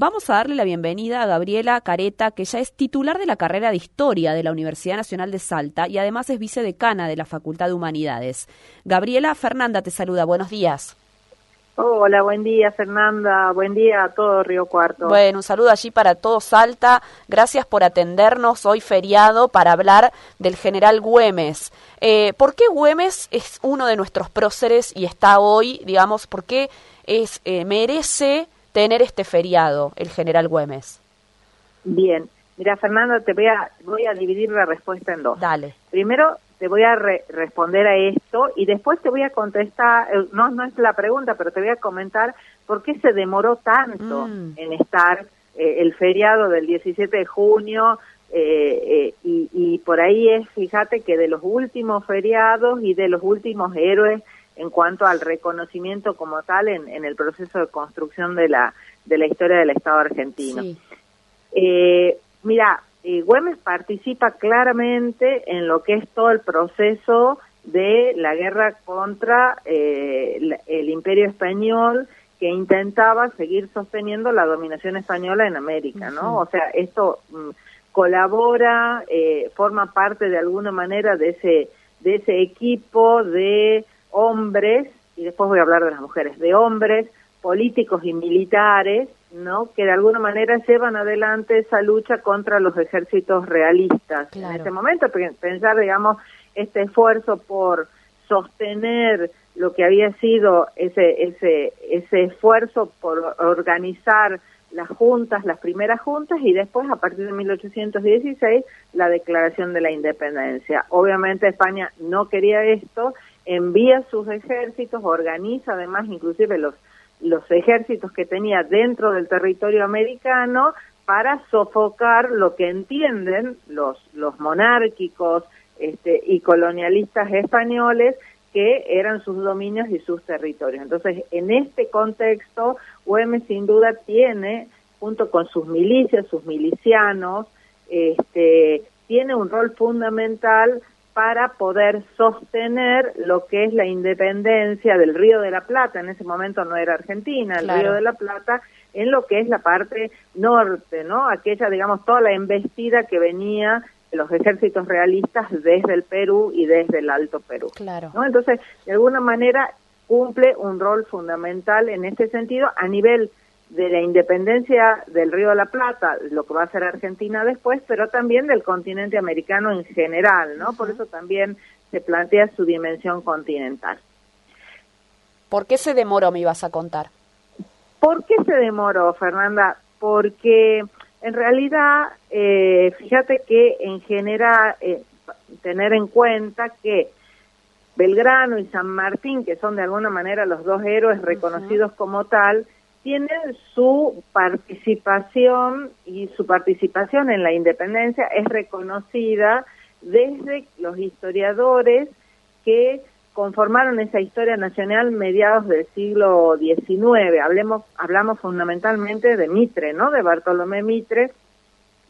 Vamos a darle la bienvenida a Gabriela Careta, que ya es titular de la carrera de Historia de la Universidad Nacional de Salta y además es vicedecana de la Facultad de Humanidades. Gabriela Fernanda te saluda, buenos días. Hola, buen día Fernanda, buen día a todo Río Cuarto. Bueno, un saludo allí para todo Salta, gracias por atendernos hoy feriado para hablar del general Güemes. Eh, ¿Por qué Güemes es uno de nuestros próceres y está hoy, digamos, por qué es, eh, merece tener este feriado, el general Güemes? Bien, mira Fernanda, te voy a, voy a dividir la respuesta en dos. Dale. Primero te voy a responder a esto y después te voy a contestar, eh, no, no es la pregunta, pero te voy a comentar por qué se demoró tanto mm. en estar eh, el feriado del 17 de junio eh, y, y por ahí es, fíjate que de los últimos feriados y de los últimos héroes en cuanto al reconocimiento como tal en, en el proceso de construcción de la, de la historia del Estado argentino. Eh, mira, eh, Güemes participa claramente en lo que es todo el proceso de la guerra contra eh, el, imperio español que intentaba seguir sosteniendo la dominación española en América, ¿no? O sea, esto mm, colabora, eh, forma parte de alguna manera de ese de ese equipo de hombres, y después voy a hablar de las mujeres, de hombres políticos y militares, ¿no? Que de alguna manera llevan adelante esa lucha contra los ejércitos realistas. En este momento, pensar, digamos, este esfuerzo por sostener lo que había sido ese ese ese esfuerzo por organizar las juntas, las primeras juntas y después a partir de 1816 la declaración de la independencia. Obviamente España no quería esto envía sus ejércitos, organiza además inclusive los, los ejércitos que tenía dentro del territorio americano para sofocar lo que entienden los, los monárquicos este, y colonialistas españoles que eran sus dominios y sus territorios. Entonces, en este contexto, Güemes sin duda tiene, junto con sus milicias, sus milicianos, este, tiene un rol fundamental para poder sostener lo que es la independencia del Río de la Plata, en ese momento no era Argentina, el Río de la Plata, en lo que es la parte norte, ¿no? Aquella, digamos, toda la embestida que venía de los ejércitos realistas desde el Perú y desde el Alto Perú. Claro. ¿no? Entonces, de alguna manera cumple un rol fundamental en este sentido a nivel de la independencia del Río de la Plata, lo que va a ser Argentina después, pero también del continente americano en general, ¿no? Por eso también se plantea su dimensión continental. ¿Por qué se demoró, me ibas a contar? ¿Por qué se demoró, Fernanda? Porque en realidad, eh, fíjate que en general, eh, tener en cuenta que Belgrano y San Martín, que son de alguna manera los dos héroes reconocidos como tal, tienen su participación y su participación en la independencia es reconocida desde los historiadores que conformaron esa historia nacional mediados del siglo XIX. Hablemos, hablamos fundamentalmente de Mitre, ¿no? De Bartolomé Mitre,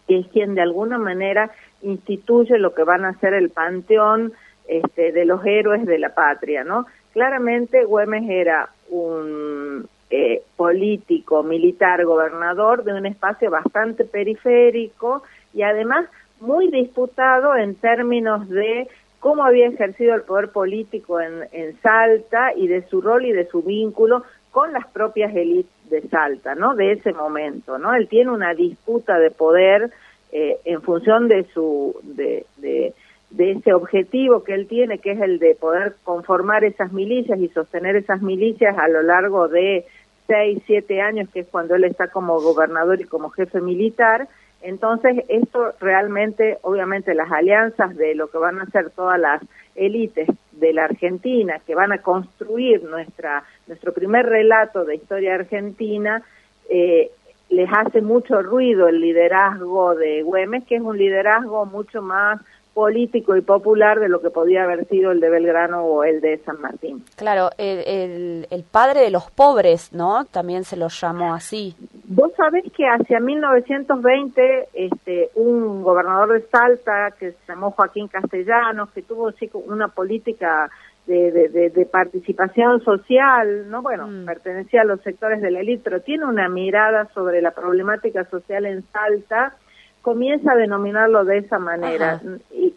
que es quien de alguna manera instituye lo que van a ser el panteón este, de los héroes de la patria, ¿no? Claramente Güemes era un eh, político, militar, gobernador de un espacio bastante periférico y además muy disputado en términos de cómo había ejercido el poder político en, en Salta y de su rol y de su vínculo con las propias élites de Salta, ¿no? De ese momento, ¿no? Él tiene una disputa de poder eh, en función de su de, de, de ese objetivo que él tiene, que es el de poder conformar esas milicias y sostener esas milicias a lo largo de seis, siete años, que es cuando él está como gobernador y como jefe militar. Entonces, esto realmente, obviamente, las alianzas de lo que van a ser todas las élites de la Argentina, que van a construir nuestra nuestro primer relato de historia argentina, eh, les hace mucho ruido el liderazgo de Güemes, que es un liderazgo mucho más político y popular de lo que podía haber sido el de Belgrano o el de San Martín. Claro, el, el, padre de los pobres, ¿no? También se lo llamó así. Vos sabés que hacia 1920 este, un gobernador de Salta que se llamó Joaquín Castellanos, que tuvo una política de, participación social, ¿no? Bueno, mm. pertenecía a los sectores de la élite, pero tiene una mirada sobre la problemática social en Salta, comienza a denominarlo de esa manera.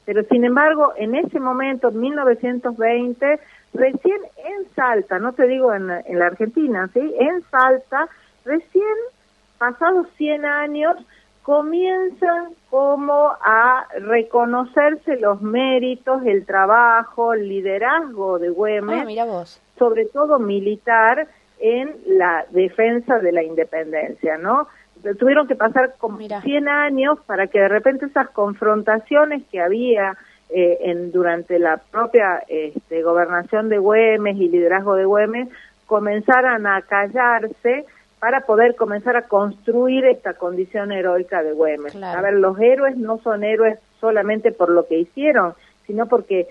pero sin embargo, en ese momento, 1920, recién en Salta, no te digo en, en la Argentina, ¿sí? En Salta, recién pasados 100 años, comienzan como a reconocerse los méritos, el trabajo, el liderazgo de Güemes, ah, sobre todo militar, en la defensa de la independencia, ¿no? Tuvieron que pasar como 100 años para que de repente esas confrontaciones que había eh, en, durante la propia este, gobernación de Güemes y liderazgo de Güemes comenzaran a callarse para poder comenzar a construir esta condición heroica de Güemes. A ver, los héroes no son héroes solamente por lo que hicieron, sino porque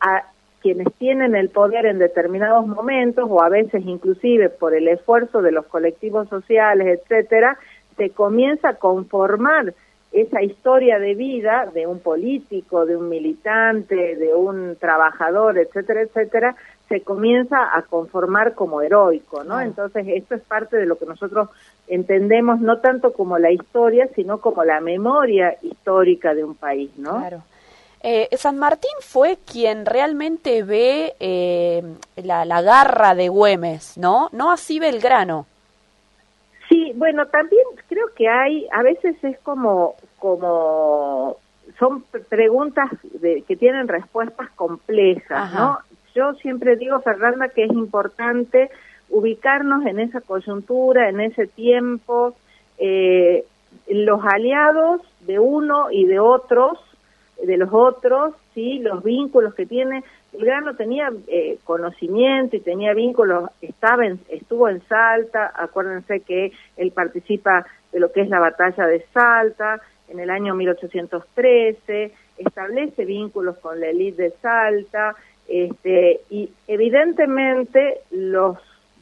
a quienes tienen el poder en determinados momentos o a veces inclusive por el esfuerzo de los colectivos sociales, etcétera, se comienza a conformar esa historia de vida de un político, de un militante, de un trabajador, etcétera, etcétera, se comienza a conformar como heroico, ¿no? Entonces, esto es parte de lo que nosotros entendemos no tanto como la historia, sino como la memoria histórica de un país, ¿no? Claro. Eh, San Martín fue quien realmente ve eh, la, la, garra de Güemes, ¿no? No así Belgrano. Sí, bueno, también creo que hay, a veces es como, como son preguntas de, que tienen respuestas complejas, ¿no? Yo siempre digo, Fernanda, que es importante ubicarnos en esa coyuntura, en ese tiempo, eh, los aliados de uno y de otros, de los otros, sí, los vínculos que tiene. Belgrano tenía eh, conocimiento y tenía vínculos, estaba en, estuvo en Salta, acuérdense que él participa de lo que es la batalla de Salta en el año 1813, establece vínculos con la élite de Salta, este, y evidentemente los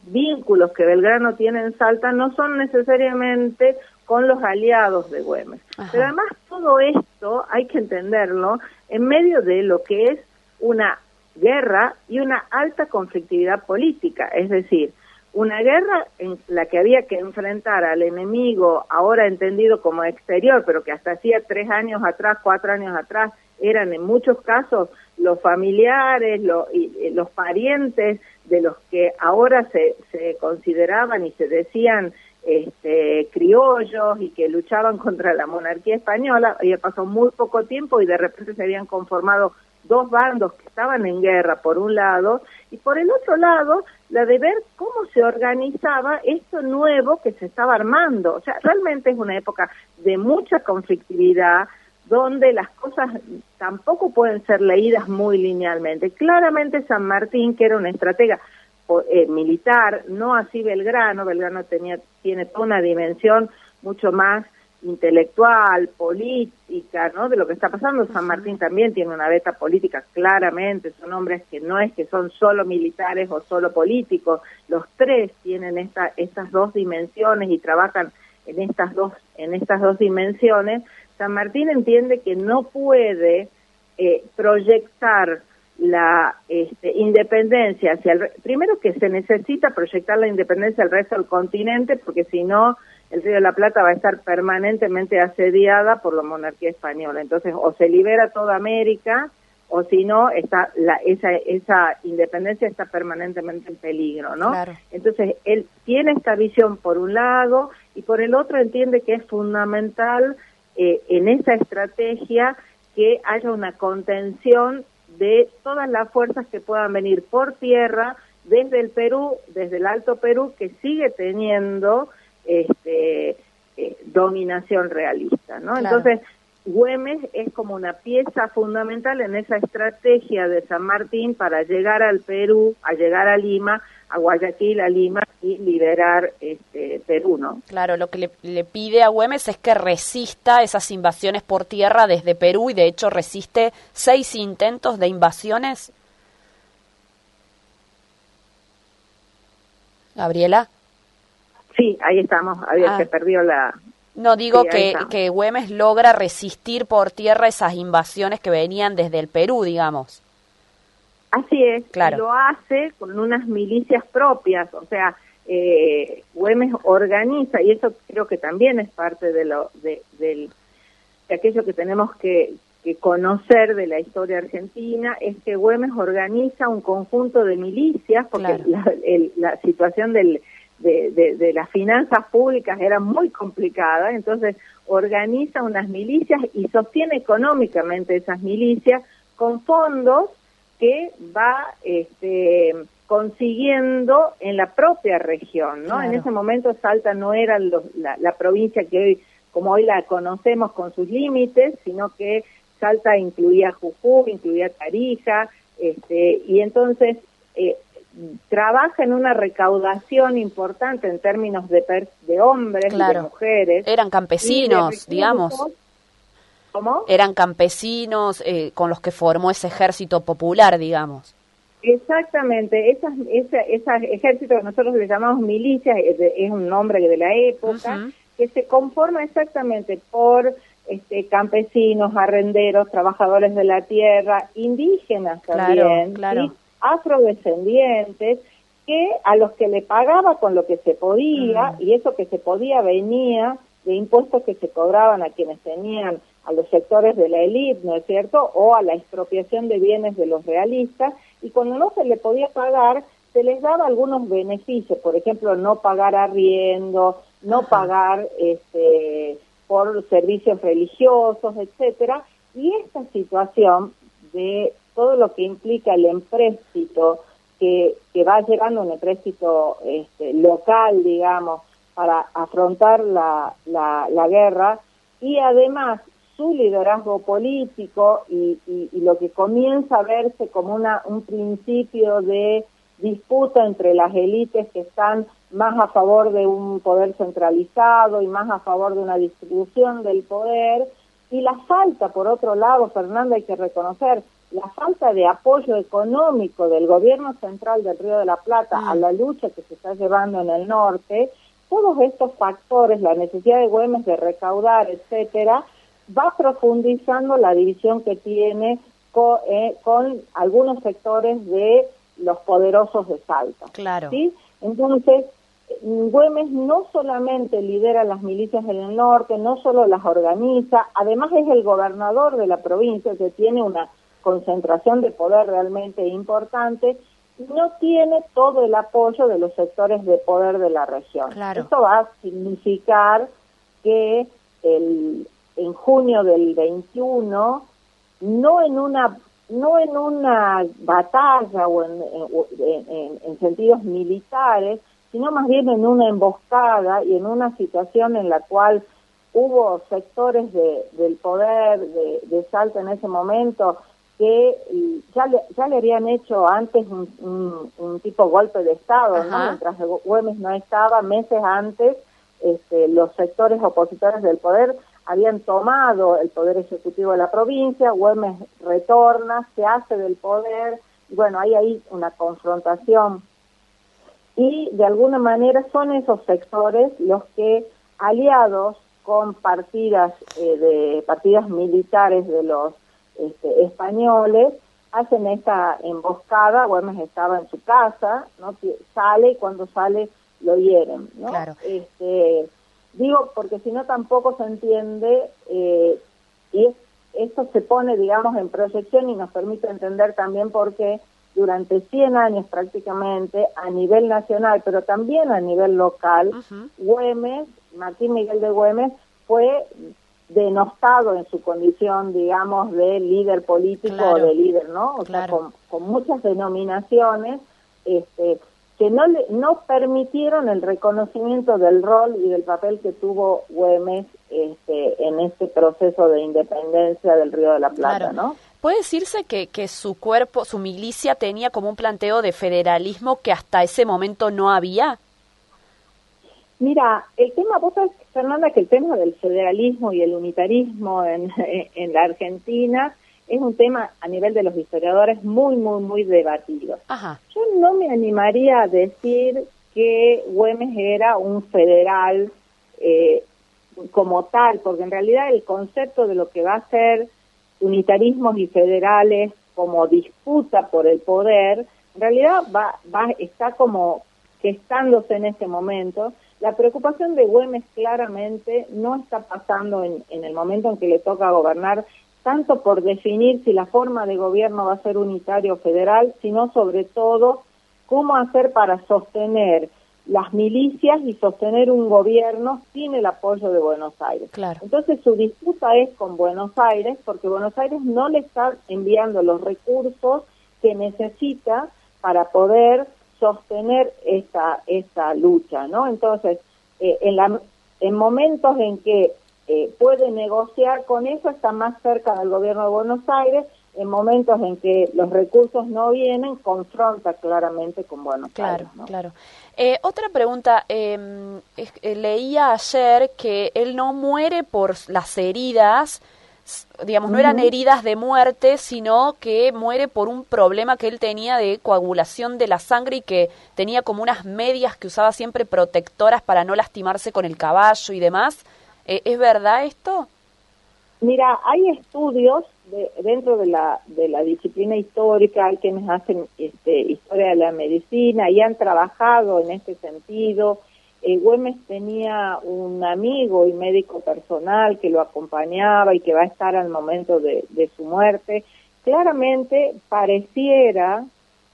vínculos que Belgrano tiene en Salta no son necesariamente con los aliados de Güemes. Pero además todo esto hay que entenderlo en medio de lo que es una guerra y una alta conflictividad política, es decir, una guerra en la que había que enfrentar al enemigo, ahora entendido como exterior, pero que hasta hacía tres años atrás, cuatro años atrás, eran en muchos casos los familiares, y, los parientes de los que ahora se, se consideraban y se decían este, criollos y que luchaban contra la monarquía española, había pasado muy poco tiempo y de repente se habían conformado dos bandos que estaban en guerra por un lado y por el otro lado la de ver cómo se organizaba esto nuevo que se estaba armando. O sea, realmente es una época de mucha conflictividad, donde las cosas tampoco pueden ser leídas muy linealmente. Claramente San Martín, que era una estratega eh, militar, no así Belgrano, Belgrano tenía, tiene toda una dimensión mucho más intelectual, política, ¿no? De lo que está pasando. San Martín también tiene una beta política, claramente. Son hombres que no es que son solo militares o solo políticos. Los tres tienen esta, estas dos dimensiones y trabajan en estas dos, en estas dos dimensiones. San Martín entiende que no puede eh, proyectar la este, independencia hacia el primero que se necesita proyectar la independencia al resto del continente porque si no el Río de la Plata va a estar permanentemente asediada por la monarquía española. Entonces o se libera toda América o si no está la, esa esa independencia está permanentemente en peligro no entonces él tiene esta visión por un lado y por el otro entiende que es fundamental eh, en esa estrategia que haya una contención de todas las fuerzas que puedan venir por tierra desde el Perú, desde el Alto Perú, que sigue teniendo este, eh, dominación realista, ¿no? Entonces, Güemes es como una pieza fundamental en esa estrategia de San Martín para llegar al Perú, a llegar a Lima, a Guayaquil, a Lima y liberar este, Perú, ¿no? Claro, lo que le, pide a Güemes es que resista esas invasiones por tierra desde Perú y de hecho resiste seis intentos de invasiones. Gabriela. Sí, ahí estamos. Había que ah. perdió la, no digo que, que Güemes logra resistir por tierra esas invasiones que venían desde el Perú, digamos. Así es, claro. lo hace con unas milicias propias, o sea, eh, Güemes organiza, y eso creo que también es parte de, lo, de, del, de aquello que tenemos que, que conocer de la historia argentina, es que Güemes organiza un conjunto de milicias, porque la, la, situación del, de, de, de, las finanzas públicas era muy complicada, entonces organiza unas milicias y sostiene económicamente esas milicias con fondos que va este, consiguiendo en la propia región, ¿no? En ese momento Salta no era la, provincia que hoy, como hoy la conocemos con sus límites, sino que Salta incluía Jujuy, incluía Tarija, este, y entonces eh, trabaja en una recaudación importante en términos de, de hombres y de mujeres. Eran campesinos, digamos. ¿Cómo? Eran campesinos eh, con los que formó ese ejército popular, digamos. Exactamente, esas, ese, ejército que nosotros le llamamos milicias, es, un nombre de la época, que se conforma exactamente por este, campesinos, arrenderos, trabajadores de la tierra, indígenas también, afrodescendientes, que a los que le pagaba con lo que se podía, y eso que se podía venía de impuestos que se cobraban a quienes tenían a los sectores de la élite, ¿no es cierto?, o a la expropiación de bienes de los realistas, y cuando no se le podía pagar, se les daba algunos beneficios, por ejemplo, no pagar arriendo, no pagar este, por servicios religiosos, etcétera, y esta situación de todo lo que implica el empréstito, que, que va llevando un empréstito este, local, digamos, para afrontar la, la, la guerra, y además su liderazgo político y, lo que comienza a verse como una, un principio de disputa entre las élites que están más a favor de un poder centralizado y más a favor de una distribución del poder, y la falta, por otro lado, Fernanda, hay que reconocer, la falta de apoyo económico del gobierno central del Río de la Plata a mm. la lucha que se está llevando en el norte, todos estos factores, la necesidad de Güemes de recaudar, etcétera, va profundizando la división que tiene eh, con, algunos sectores de los poderosos de Salta. Claro. ¿sí? Entonces, Güemes no solamente lidera las milicias en el norte, no solo las organiza, además es el gobernador de la provincia que tiene una concentración de poder realmente importante, no tiene todo el apoyo de los sectores de poder de la región. Claro. Esto va a significar que el, en junio del 21, no en una no en una batalla o en, sentidos militares, sino más bien en una emboscada y en una situación en la cual hubo sectores de, del poder de, de, Salta en ese momento que ya le, ya le habían hecho antes un, un, tipo golpe de Estado, ¿no? mientras Güemes no estaba, meses antes, este, los sectores opositores del poder habían tomado el poder ejecutivo de la provincia, Güemes retorna, se hace del poder, y bueno, hay ahí una confrontación. Y de alguna manera son esos sectores los que, aliados con partidas, eh, de, partidas militares de los este, españoles, hacen esta emboscada, Güemes estaba en su casa, ¿no? sale y cuando sale lo hieren, ¿no? Claro. Este, Digo, porque si no tampoco se entiende eh, y esto se pone, digamos, en proyección y nos permite entender también por qué durante 100 años prácticamente a nivel nacional, pero también a nivel local, Güemes, Martín Miguel de Güemes, fue denostado en su condición, digamos, de líder político o de líder, ¿no? O sea, con, con, muchas denominaciones, este, que no, le, no permitieron el reconocimiento del rol y del papel que tuvo Güemes este, en este proceso de independencia del Río de la Plata, ¿no? ¿Puede decirse que, que su cuerpo, su milicia tenía como un planteo de federalismo que hasta ese momento no había? Mira, el tema, vos sabés, Fernanda, que el tema del federalismo y el unitarismo en, en la Argentina es un tema a nivel de los historiadores muy, muy, muy debatido. Yo no me animaría a decir que Güemes era un federal eh, como tal, porque en realidad el concepto de lo que va a ser unitarismos y federales como disputa por el poder, en realidad va, va, está como gestándose en este momento. La preocupación de Güemes claramente no está pasando en, en el momento en que le toca gobernar tanto por definir si la forma de gobierno va a ser unitario o federal, sino sobre todo cómo hacer para sostener las milicias y sostener un gobierno sin el apoyo de Buenos Aires. Claro. Entonces su disputa es con Buenos Aires porque Buenos Aires no le está enviando los recursos que necesita para poder sostener esta esta lucha, ¿no? Entonces, eh, en, la, en momentos en que eh, puede negociar con eso, está más cerca del gobierno de Buenos Aires, en momentos en que los recursos no vienen, confronta claramente con Buenos claro, Aires. Claro, eh, otra pregunta, em, eh, leía ayer que él no muere por las heridas, digamos, no eran heridas de muerte, sino que muere por un problema que él tenía de coagulación de la sangre y que tenía como unas medias que usaba siempre protectoras para no lastimarse con el caballo y demás. Eh, ¿Es verdad esto? Mira, hay estudios dentro de la, de la disciplina histórica, hay quienes hacen este, historia de la medicina y han trabajado en este sentido. Eh, Güemes tenía un amigo y médico personal que lo acompañaba y que va a estar al momento de, de su muerte. Claramente pareciera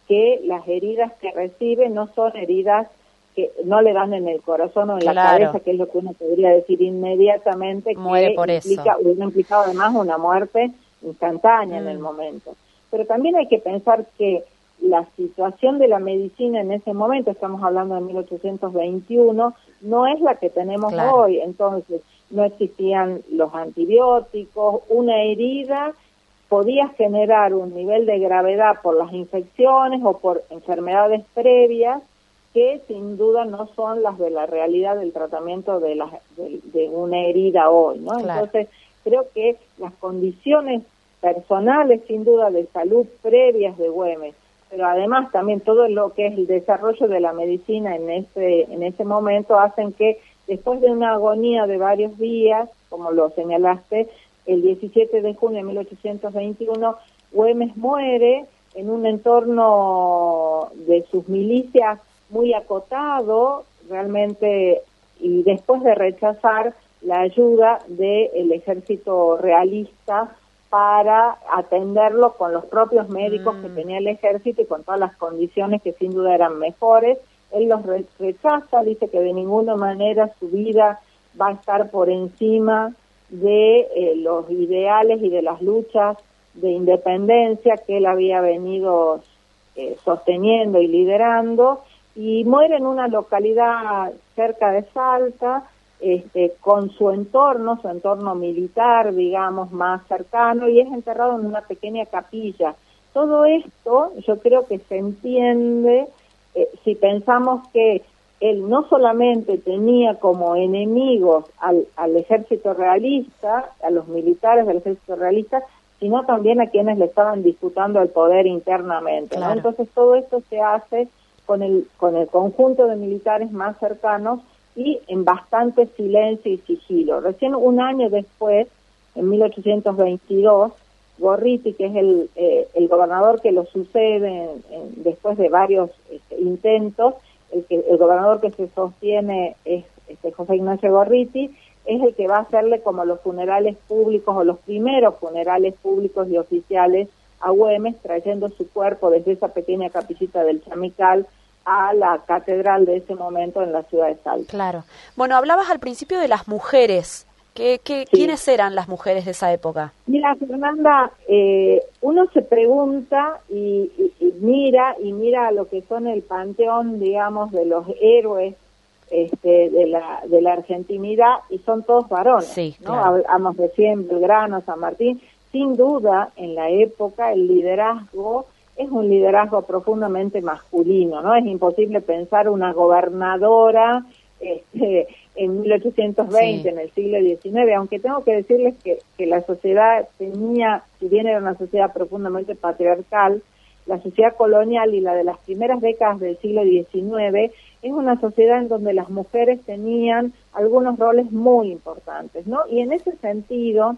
que las heridas que recibe no son heridas que no le dan en el corazón o en la cabeza, que es lo que uno podría decir inmediatamente, Muere por implica, eso. hubiera implicado además una muerte instantánea en el Mm. momento. Pero también hay que pensar que la situación de la medicina en ese momento, estamos hablando de 1821, no es la que tenemos Claro. hoy. Entonces, no existían los antibióticos, una herida podía generar un nivel de gravedad por las infecciones o por enfermedades previas que sin duda no son las de la realidad del tratamiento de, la, de, de una herida hoy, ¿no? Claro. Entonces, creo que las condiciones personales, sin duda, de salud previas de Güemes, pero además también todo lo que es el desarrollo de la medicina en ese, en ese momento hacen que después de una agonía de varios días, como lo señalaste, el 17 de junio de 1821, Güemes muere en un entorno de sus milicias muy acotado, realmente, y después de rechazar la ayuda del ejército realista para atenderlo con los propios médicos Mm. que tenía el ejército y con todas las condiciones que sin duda eran mejores. Él los re- rechaza, dice que de ninguna manera su vida va a estar por encima de eh, los ideales y de las luchas de independencia que él había venido eh, sosteniendo y liderando y muere en una localidad cerca de Salta este, con su entorno, su entorno militar, digamos, más cercano, y es enterrado en una pequeña capilla. Todo esto yo creo que se entiende eh, si pensamos que él no solamente tenía como enemigos al, al ejército realista, a los militares del ejército realista, sino también a quienes le estaban disputando el poder internamente. ¿no? Entonces todo esto se hace con el, con el conjunto de militares más cercanos y en bastante silencio y sigilo. Recién un año después, en 1822, Gorriti, que es el, eh, el gobernador que lo sucede en- después de varios este, intentos, el, que, el gobernador que se sostiene es este, José Ignacio Gorriti, es el que va a hacerle como los funerales públicos o los primeros funerales públicos y oficiales a Güemes, trayendo su cuerpo desde esa pequeña capillita del Chamical a la catedral de ese momento en la ciudad de Salta. Claro. Bueno, hablabas al principio de las mujeres. ¿Qué, qué, Sí. ¿Quiénes eran las mujeres de esa época? Mira, Fernanda, eh, uno se pregunta y, y- y mira y mira lo que son el panteón, digamos, de los héroes este, de la de la argentinidad y son todos varones, Sí, ¿no? claro. Hablamos de Belgrano, San Martín. Sin duda, en la época el liderazgo es un liderazgo profundamente masculino, ¿no? Es imposible pensar una gobernadora este, en 1820, Sí. en el siglo XIX, aunque tengo que decirles que, que la sociedad tenía, si bien era una sociedad profundamente patriarcal, la sociedad colonial y la de las primeras décadas del siglo XIX es una sociedad en donde las mujeres tenían algunos roles muy importantes, ¿no? Y en ese sentido,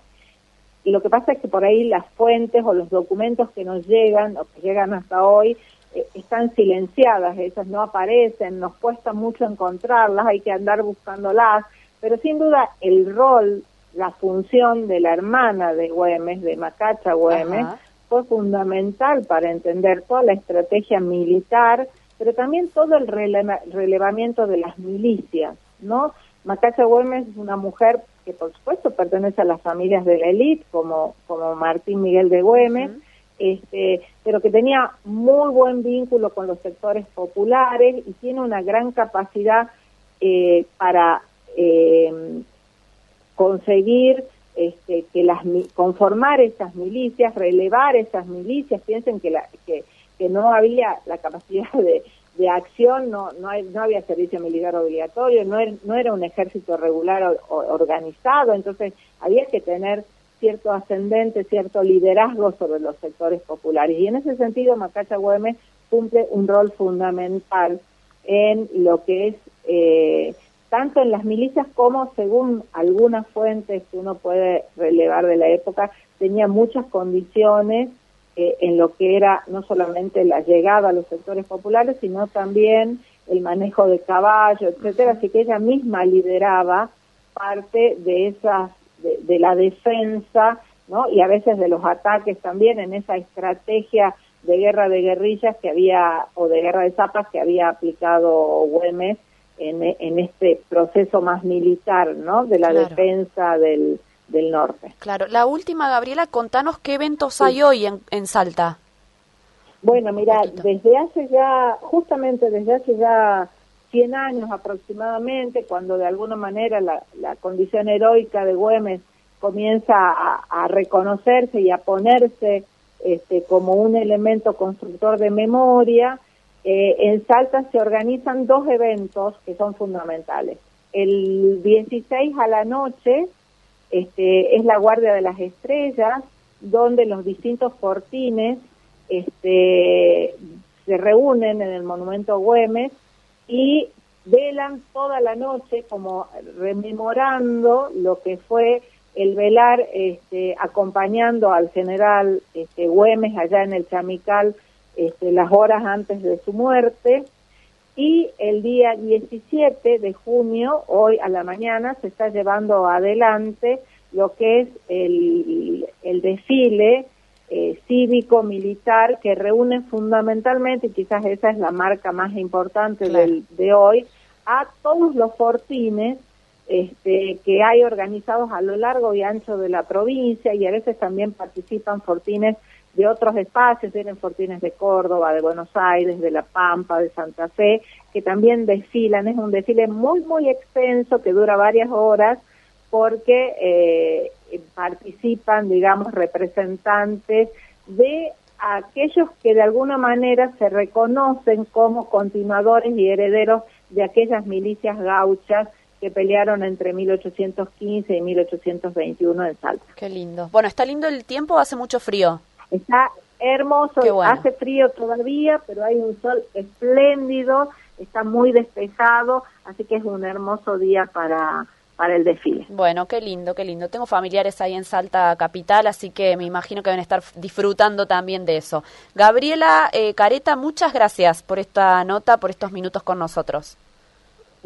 lo que pasa es que por ahí las fuentes o los documentos que nos llegan o que llegan hasta hoy eh, están silenciadas, esas no aparecen, nos cuesta mucho encontrarlas, hay que andar buscándolas, pero sin duda el rol, la función de la hermana de Güemes, de Macacha Güemes, fue fundamental para entender toda la estrategia militar, pero también todo el relevamiento de las milicias, ¿no? Macacha Güemes es una mujer que por supuesto pertenece a las familias de la élite, como, como Martín Miguel de Güemes, este, pero que tenía muy buen vínculo con los sectores populares y tiene una gran capacidad eh, para eh, conseguir este, que las conformar esas milicias, relevar esas milicias, piensen que, la, que, que no había la capacidad de, de acción, no, no, no, había servicio militar obligatorio, no no era un ejército regular organizado, entonces había que tener cierto ascendente, cierto liderazgo sobre los sectores populares. Y en ese sentido, Macacha Güemes cumple un rol fundamental en lo que es, eh, tanto en las milicias como, según algunas fuentes que uno puede relevar de la época, tenía muchas condiciones eh, en lo que era no solamente la llegada a los sectores populares, sino también el manejo de caballo, etcétera. Así que ella misma lideraba parte de esas de, la defensa, ¿no? Y a veces de los ataques también en esa estrategia de guerra de guerrillas que había, o de guerra de zapas que había aplicado Güemes en, en este proceso más militar, ¿no? De la defensa del, del norte. Claro. La última, Gabriela, contanos qué eventos hay hoy en, en Salta. Bueno, mira, desde hace ya, justamente desde hace ya 100 años aproximadamente, cuando de alguna manera la, condición heroica de Güemes comienza a, reconocerse y a ponerse este, como un elemento constructor de memoria, eh, en Salta se organizan dos eventos que son fundamentales. El 16 a la noche este, es la Guardia de las Estrellas, donde los distintos fortines este, se reúnen en el Monumento Güemes y velan toda la noche como rememorando lo que fue el velar este, acompañando al general este, Güemes allá en el Chamical este, las horas antes de su muerte y el día 17 de junio, hoy a la mañana, se está llevando adelante lo que es el, el desfile eh, cívico, militar, que reúne fundamentalmente, y quizás esa es la marca más importante del, de hoy, a todos los fortines este, que hay organizados a lo largo y ancho de la provincia y a veces también participan fortines de otros espacios, tienen fortines de Córdoba, de Buenos Aires, de La Pampa, de Santa Fe, que también desfilan. Es un desfile muy, muy extenso que dura varias horas porque eh, participan, digamos, representantes de aquellos que de alguna manera se reconocen como continuadores y herederos de aquellas milicias gauchas que pelearon entre 1815 y 1821 en Salta. Qué lindo. Bueno, está lindo el tiempo, hace mucho frío. Está hermoso, hace frío todavía, pero hay un sol espléndido, está muy despejado, así que es un hermoso día para para el desfile. Bueno, qué lindo, qué lindo. Tengo familiares ahí en Salta Capital, así que me imagino que van a estar disfrutando también de eso. Gabriela eh, Careta, muchas gracias por esta nota, por estos minutos con nosotros.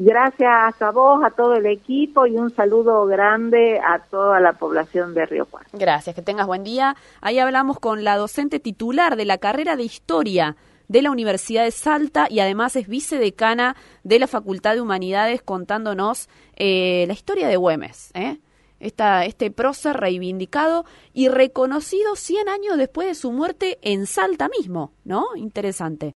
Gracias a vos, a todo el equipo y un saludo grande a toda la población de Río Cuarto. Gracias, que tengas buen día. Ahí hablamos con la docente titular de la carrera de Historia de la Universidad de Salta y además es vicedecana de la Facultad de Humanidades contándonos eh, la historia de Güemes. ¿eh? este prócer reivindicado y reconocido 100 años después de su muerte en Salta mismo, ¿no? Interesante.